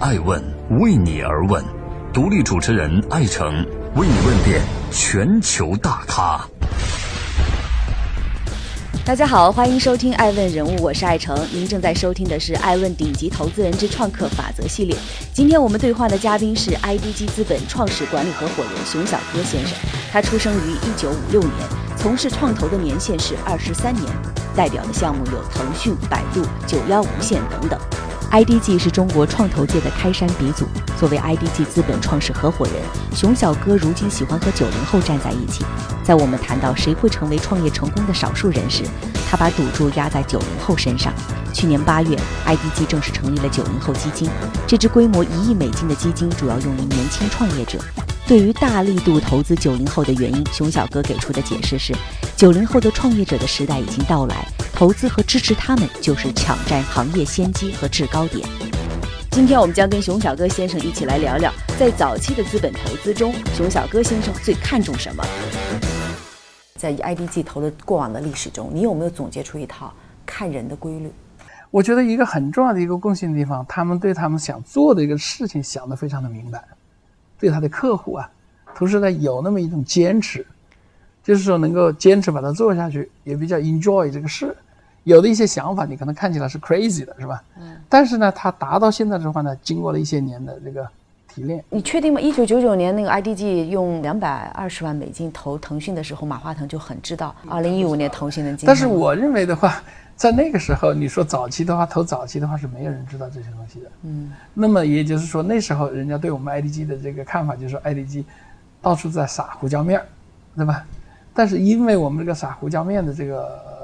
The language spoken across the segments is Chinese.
爱问为你而问，独立主持人艾诚为你问遍全球大咖。大家好，欢迎收听《爱问人物》，我是艾诚。您正在收听的是《爱问顶级投资人之创客法则》系列。今天我们对话的嘉宾是 IDG 资本创始管理合伙人熊小戈先生。他出生于1956年，从事创投的年限是23年，代表的项目有腾讯、百度、九幺无线等等。IDG 是中国创投界的开山鼻祖。作为 IDG 资本创始合伙人，熊小哥如今喜欢和九零后站在一起。在我们谈到谁会成为创业成功的少数人时，他把赌注压在九零后身上。去年八月，IDG 正式成立了九零后基金。这支规模一亿美金的基金主要用于年轻创业者。对于大力度投资九零后的原因，熊小哥给出的解释是：九零后的创业者的时代已经到来，投资和支持他们就是抢占行业先机和制高点。今天我们将跟熊小哥先生一起来聊聊，在早期的资本投资中，熊小哥先生最看重什么？在 IDG 投的过往的历史中，你有没有总结出一套看人的规律？我觉得一个很重要的一个共性的地方，他们对他们想做的一个事情想得非常的明白。对他的客户啊，同时呢有那么一种坚持，就是说能够坚持把它做下去，也比较 enjoy 这个事。有的一些想法你可能看起来是 crazy 的，是吧？嗯。但是呢，它达到现在的话呢，经过了一些年的这个提炼。你确定吗？一九九九年那个 IDG 用两百二十万美金投腾讯的时候，马化腾就很知道二零一五年腾讯的经。但是我认为的话。在那个时候，你说早期的话，投早期的话是没有人知道这些东西的。嗯，那么也就是说，那时候人家对我们 IDG 的这个看法就是说，IDG 到处在撒胡椒面儿，对吧？但是因为我们这个撒胡椒面的这个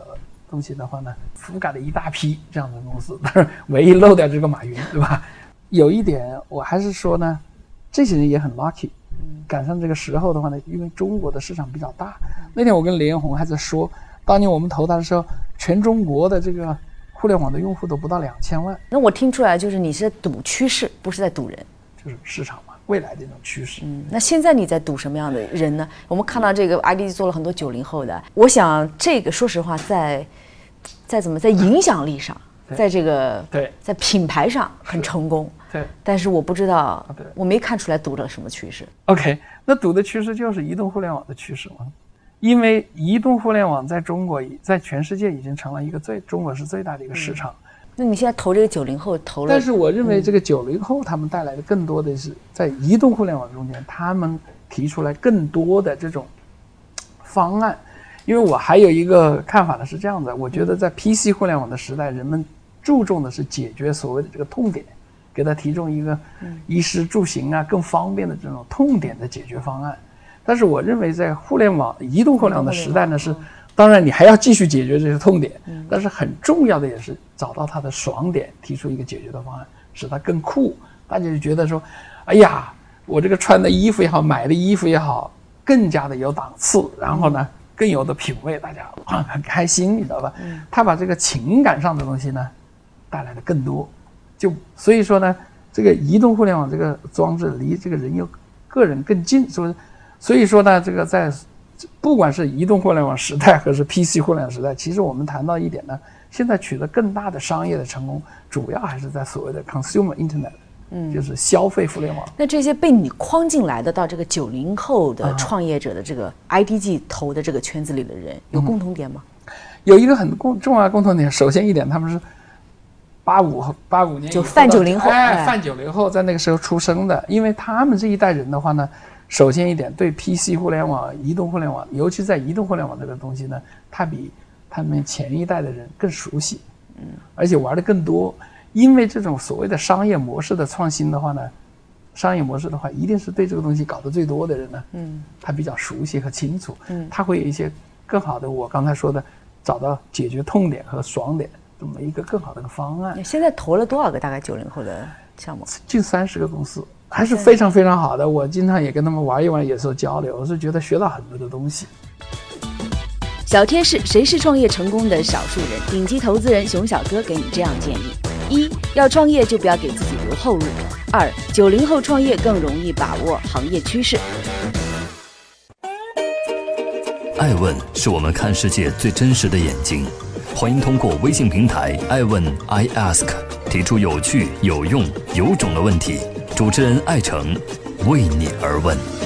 东西的话呢，覆盖了一大批这样的公司，但 是唯一漏掉这个马云，对吧？有一点我还是说呢，这些人也很 lucky，赶上这个时候的话呢，因为中国的市场比较大。那天我跟雷彦宏还在说。当年我们投他的时候，全中国的这个互联网的用户都不到两千万。那我听出来就是你是在赌趋势，不是在赌人，就是市场嘛，未来的一种趋势。嗯，那现在你在赌什么样的人呢？我们看到这个 ID 做了很多九零后的，我想这个说实话，在在怎么在影响力上，在这个对，在品牌上很成功。对，但是我不知道，我没看出来赌了什么趋势。OK，那赌的趋势就是移动互联网的趋势嘛。因为移动互联网在中国，在全世界已经成了一个最中国是最大的一个市场。那你现在投这个九零后投了？但是我认为这个九零后他们带来的更多的是在移动互联网中间，他们提出来更多的这种方案。因为我还有一个看法呢，是这样的：我觉得在 PC 互联网的时代，人们注重的是解决所谓的这个痛点，给他提供一个衣食住行啊更方便的这种痛点的解决方案。但是我认为，在互联网、移动互联网的时代呢，是当然你还要继续解决这些痛点，但是很重要的也是找到它的爽点，提出一个解决的方案，使它更酷。大家就觉得说，哎呀，我这个穿的衣服也好，买的衣服也好，更加的有档次，然后呢，更有的品味，大家很开心，你知道吧？他把这个情感上的东西呢，带来的更多。就所以说呢，这个移动互联网这个装置离这个人有个人更近，是不是？所以说呢，这个在不管是移动互联网时代还是 PC 互联网时代，其实我们谈到一点呢，现在取得更大的商业的成功，主要还是在所谓的 consumer internet，嗯，就是消费互联网。那这些被你框进来的到这个九零后的创业者的这个 IDG 投的这个圈子里的人，有共同点吗？有一个很共重要的共同点，首先一点，他们是八五八五年就泛九零后，哎，泛九零后在那个时候出生的，因为他们这一代人的话呢。首先一点，对 PC 互联网、移动互联网，尤其在移动互联网这个东西呢，它比他们前一代的人更熟悉，嗯，而且玩的更多。因为这种所谓的商业模式的创新的话呢，商业模式的话，一定是对这个东西搞得最多的人呢，嗯，他比较熟悉和清楚，嗯，他会有一些更好的，我刚才说的，找到解决痛点和爽点这么一个更好的个方案。现在投了多少个大概九零后的项目？近三十个公司。还是非常非常好的，我经常也跟他们玩一玩，也做交流，我是觉得学到很多的东西。小贴士：谁是创业成功的少数人？顶级投资人熊小哥给你这样建议：一要创业就不要给自己留后路；二九零后创业更容易把握行业趋势。爱问是我们看世界最真实的眼睛，欢迎通过微信平台爱问 i ask。提出有趣、有用、有种的问题，主持人艾诚为你而问。